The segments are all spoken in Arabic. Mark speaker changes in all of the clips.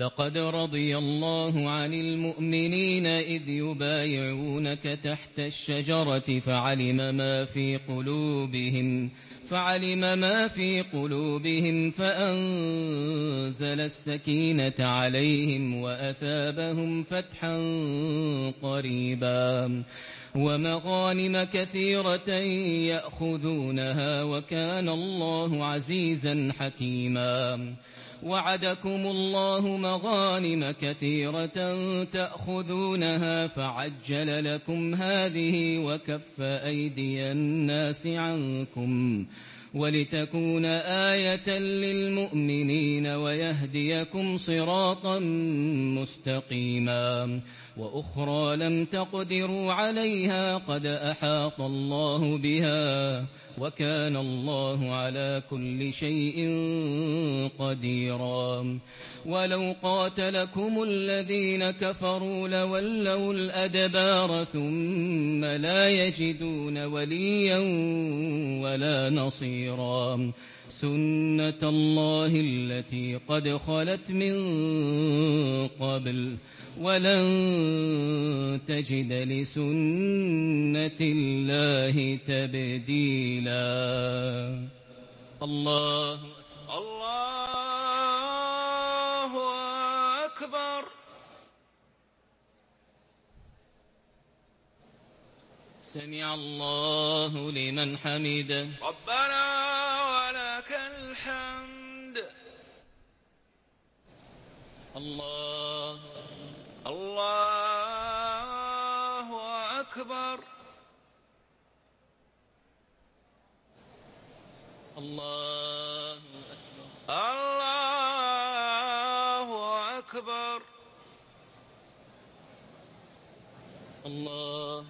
Speaker 1: لقد رضي الله عن المؤمنين إذ يبايعونك تحت الشجرة فعلم ما في قلوبهم فعلم ما في قلوبهم فأنزل السكينة عليهم وأثابهم فتحا قريبا ومغانم كثيرة يأخذونها وكان الله عزيزا حكيما وعدكم الله مغانم كثيرة تأخذونها فعجل لكم هذه وكف أيدي الناس عنكم ولتكون آية للمؤمنين ويهديكم صراطا مستقيما وأخرى لم تقدروا عليها قد أحاط الله بها وكان الله على كل شيء قديرا ولو قاتلكم الذين كفروا لولوا الأدبار ثم لا يجدون وليا ولا نصيرا خيرا سنة الله التي قد خلت من قبل ولن تجد لسنة الله تبديلا
Speaker 2: الله الله أكبر
Speaker 1: سمع الله لمن حمده
Speaker 2: ربنا ولك الحمد الله الله أكبر الله أكبر الله أكبر الله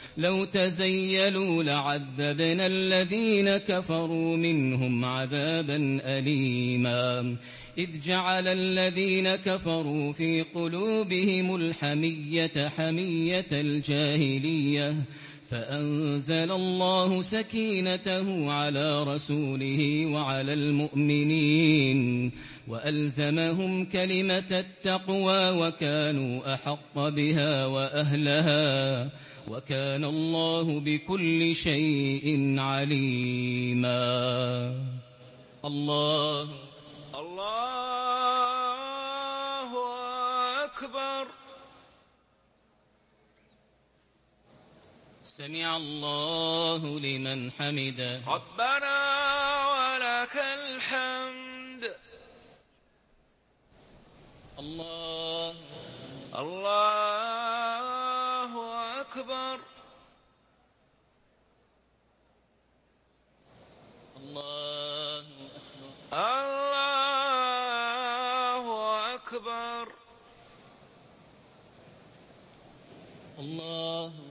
Speaker 1: لو تزيلوا لعذبنا الذين كفروا منهم عذابا أليما إذ جعل الذين كفروا في قلوبهم الحمية حمية الجاهلية فأنزل الله سكينته على رسوله وعلى المؤمنين وألزمهم كلمة التقوى وكانوا أحق بها وأهلها وكان الله بكل شيء عليما
Speaker 2: الله الله
Speaker 1: سمع الله لمن حمده ربنا
Speaker 2: ولك الحمد الله الله أكبر الله أكبر الله أكبر الله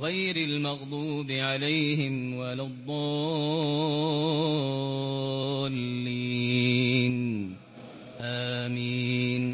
Speaker 1: غير المغضوب عليهم ولا الضالين آمين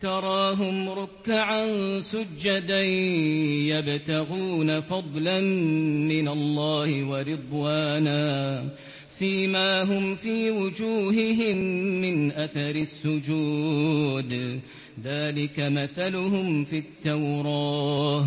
Speaker 1: تراهم ركعا سجدا يبتغون فضلا من الله ورضوانا سيماهم في وجوههم من أثر السجود ذلك مثلهم في التوراه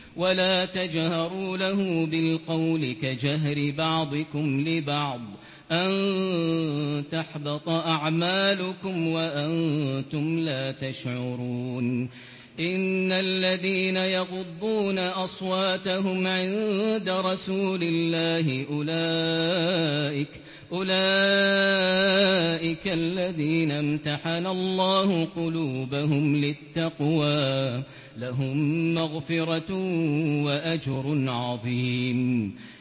Speaker 1: ولا تجهروا له بالقول كجهر بعضكم لبعض أن تحبط أعمالكم وأنتم لا تشعرون إن الذين يغضون أصواتهم عند رسول الله أولئك أولئك الذين امتحن الله قلوبهم للتقوى لهم مغفرة وأجر عظيم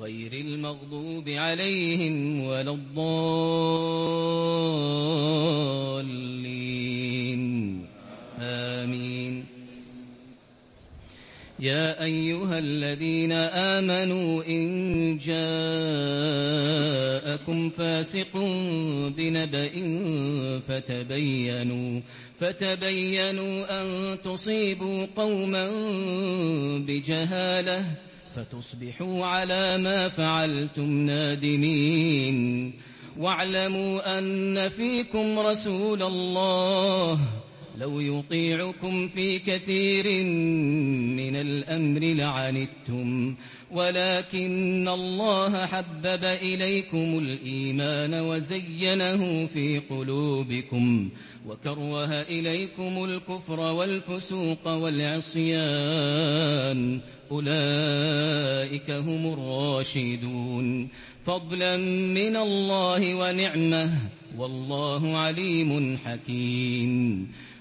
Speaker 1: غير المغضوب عليهم ولا الضالين آمين يا أيها الذين آمنوا إن جاءكم فاسق بنبأ فتبينوا فتبينوا أن تصيبوا قوما بجهاله فتصبحوا على ما فعلتم نادمين واعلموا أن فيكم رسول الله لو يطيعكم في كثير من الأمر لعنتم ولكن الله حبب إليكم الإيمان وزينه في قلوبكم وكره إليكم الكفر والفسوق والعصيان أولئك هم الراشدون فضلا من الله ونعمه والله عليم حكيم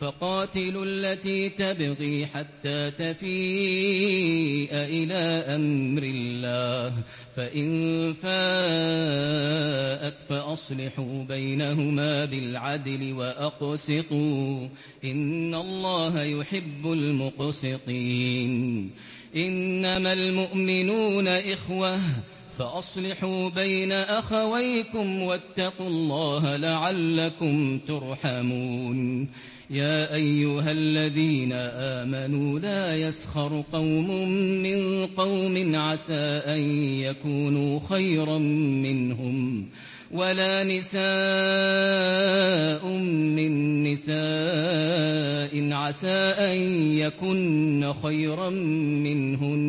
Speaker 1: فقاتلوا التي تبغي حتى تفيء إلى أمر الله فإن فاءت فأصلحوا بينهما بالعدل وأقسطوا إن الله يحب المقسطين إنما المؤمنون إخوةً فأصلحوا بين أخويكم واتقوا الله لعلكم ترحمون يا أيها الذين آمنوا لا يسخر قوم من قوم عسى أن يكونوا خيرا منهم ولا نساء من نساء عسى أن يكن خيرا منهن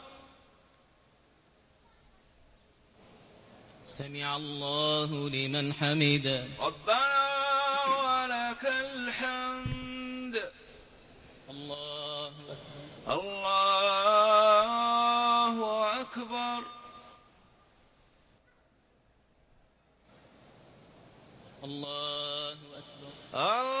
Speaker 1: سمع الله لمن حمده ربنا
Speaker 2: ولك الحمد الله الله أكبر الله أكبر الله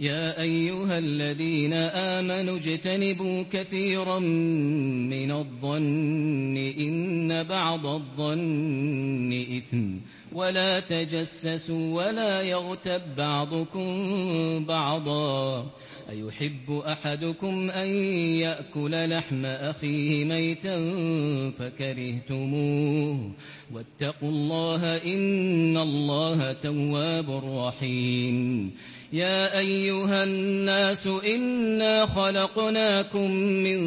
Speaker 1: يا ايها الذين امنوا اجتنبوا كثيرا من الظن ان بعض الظن اثم ولا تجسسوا ولا يغتب بعضكم بعضا ايحب احدكم ان ياكل لحم اخيه ميتا فكرهتموه واتقوا الله ان الله تواب رحيم يا أيها الناس إنا خلقناكم من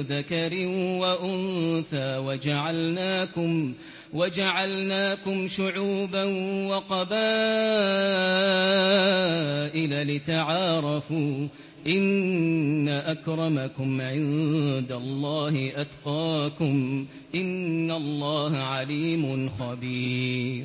Speaker 1: ذكر وأنثى وجعلناكم وجعلناكم شعوبا وقبائل لتعارفوا إن أكرمكم عند الله أتقاكم إن الله عليم خبير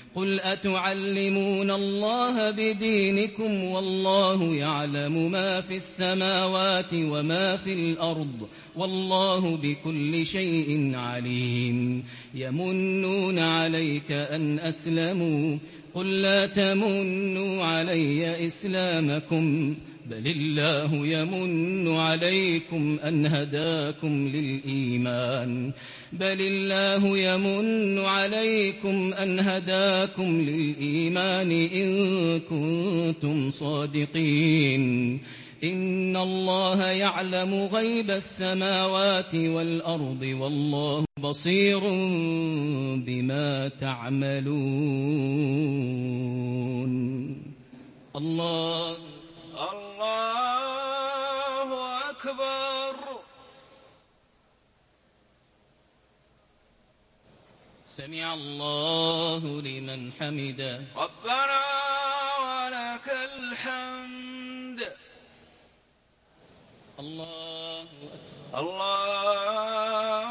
Speaker 1: قل أتعلمون الله بدينكم والله يعلم ما في السماوات وما في الأرض والله بكل شيء عليم يمنون عليك أن أسلموا قل لا تمنوا علي إسلامكم بل الله يمن عليكم أن هداكم للإيمان بل الله يمن عليكم أن هداكم للإيمان إن كنتم صادقين إن الله يعلم غيب السماوات والأرض والله بصير بما تعملون
Speaker 2: الله الله أكبر
Speaker 1: سمع الله لمن حمده
Speaker 2: ربنا ولك الحمد الله أكبر الله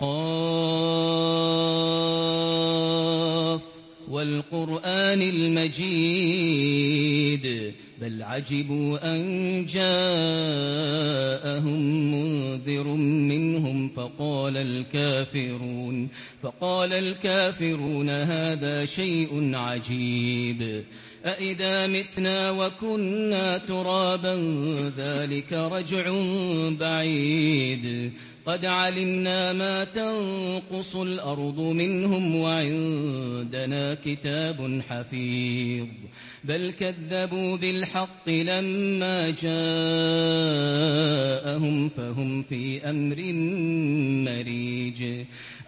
Speaker 1: قاف والقرآن المجيد بل عجبوا أن جاءهم منذر منهم فقال الكافرون فقال الكافرون هذا شيء عجيب أَإِذَا مِتْنَا وَكُنَّا تُرَابًا ذَلِكَ رَجْعٌ بَعِيدٌ قد علمنا ما تنقص الأرض منهم وعندنا كتاب حفيظ بل كذبوا بالحق لما جاءهم فهم في أمر مريج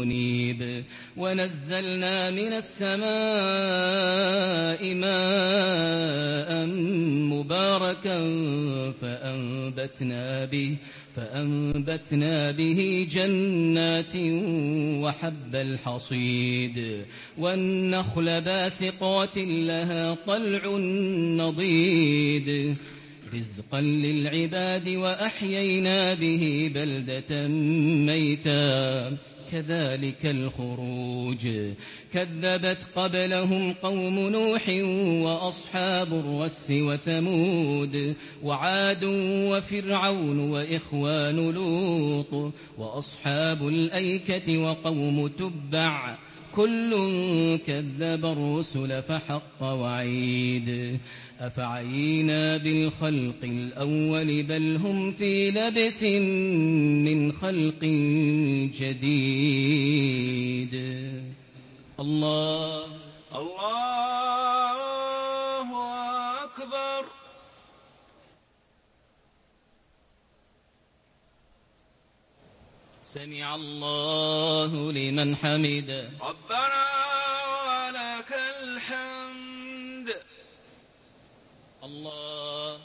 Speaker 1: منيب ونزلنا من السماء ماء مباركا فأنبتنا به فأنبتنا به جنات وحب الحصيد والنخل باسقات لها طلع نضيد رزقا للعباد وأحيينا به بلدة ميتا كذلك الخروج كذبت قبلهم قوم نوح وأصحاب الرس وثمود وعاد وفرعون وإخوان لوط وأصحاب الأيكة وقوم تبع كل كذب الرسل فحق وعيد أفعينا بالخلق الأول بل هم في لبس من خلق جديد
Speaker 2: الله الله
Speaker 1: سمع الله لمن حمده
Speaker 2: ربنا ولك الحمد الله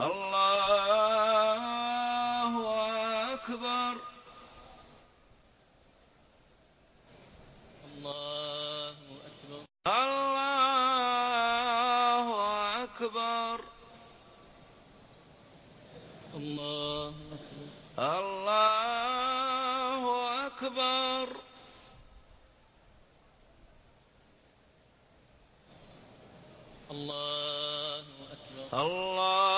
Speaker 2: الله أكبر الله أكبر الله أكبر الله أكبر الله أكبر الله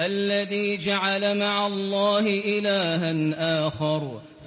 Speaker 1: الذي جعل مع الله إلها آخر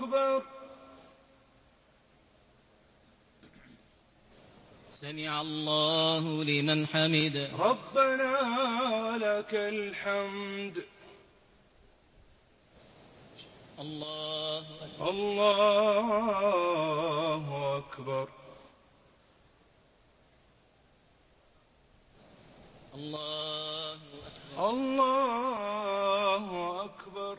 Speaker 2: أكبر
Speaker 1: سمع الله لمن حمد
Speaker 2: ربنا لك الحمد الله أكبر الله أكبر الله أكبر, الله أكبر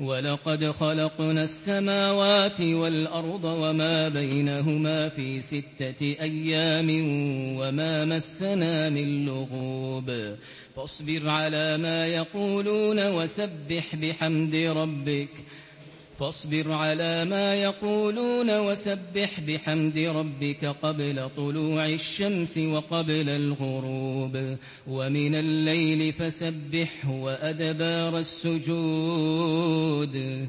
Speaker 1: ولقد خلقنا السماوات والأرض وما بينهما في ستة أيام وما مسنا من لغوب فاصبر على ما يقولون وسبح بحمد ربك فاصبر على ما يقولون وسبح بحمد ربك قبل طلوع الشمس وقبل الغروب ومن الليل فسبحه وأدبار السجود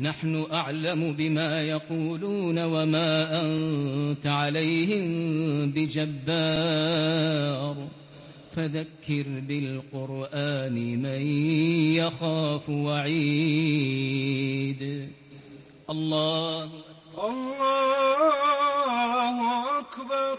Speaker 1: نحن أعلم بما يقولون وما أنت عليهم بجبار فذكر بالقرآن من يخاف وعيد
Speaker 2: الله الله أكبر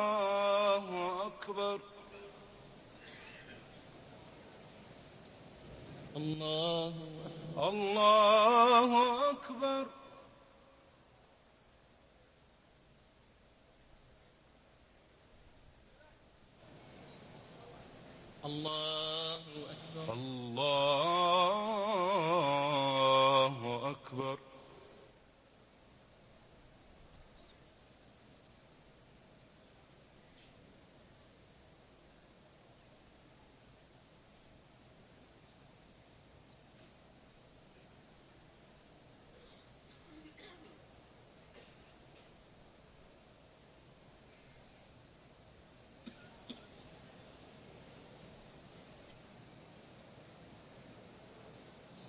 Speaker 2: الله الله أكبر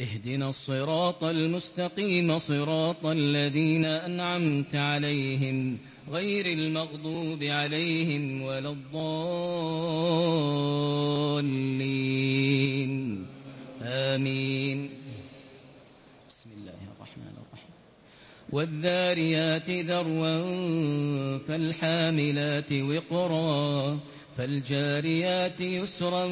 Speaker 1: اهدنا الصراط المستقيم صراط الذين أنعمت عليهم غير المغضوب عليهم ولا الضالين آمين بسم الله الرحمن الرحيم والذاريات ذروا فالحاملات وقرا فالجاريات يسرا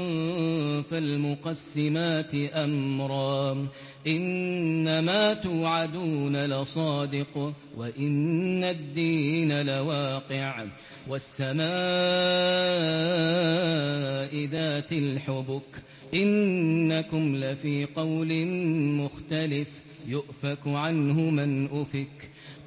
Speaker 1: فالمقسمات أمرا إنما توعدون لصادق وإن الدين لواقع والسماء ذات الحبك إنكم لفي قول مختلف يؤفك عنه من أفك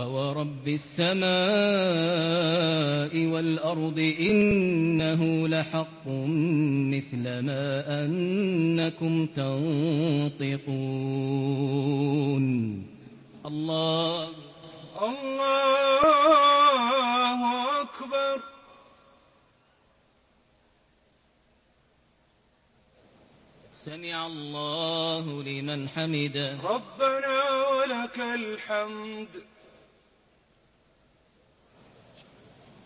Speaker 1: فورب السماء والأرض إنه لحق مثل ما أنكم تنطقون
Speaker 2: الله الله أكبر
Speaker 1: سمع الله لمن حمده
Speaker 2: ربنا ولك الحمد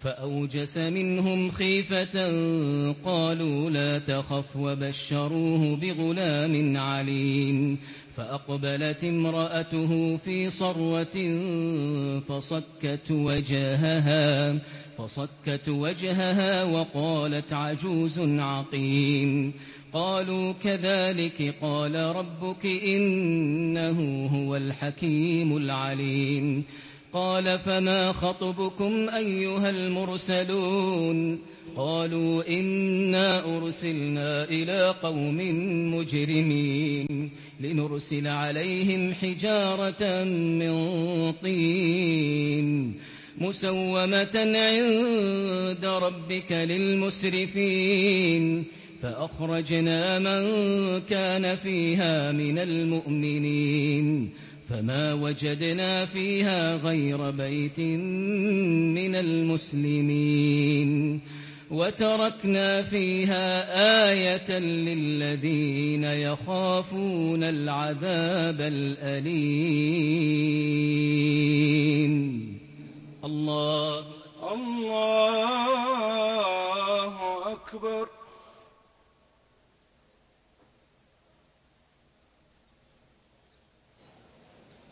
Speaker 1: فأوجس منهم خيفة قالوا لا تخف وبشروه بغلام عليم فأقبلت امرأته في صروة فصكت وجهها فصكت وجهها وقالت عجوز عقيم قالوا كذلك قال ربك إنه هو الحكيم العليم قال فما خطبكم أيها المرسلون قالوا إنا أرسلنا إلى قوم مجرمين لنرسل عليهم حجارة من طين مسومة عند ربك للمسرفين فأخرجنا من كان فيها من المؤمنين فما وجدنا فيها غير بيت من المسلمين وتركنا فيها آية للذين يخافون العذاب الأليم
Speaker 2: الله الله أكبر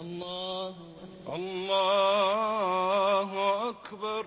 Speaker 2: الله أكبر الله أكبر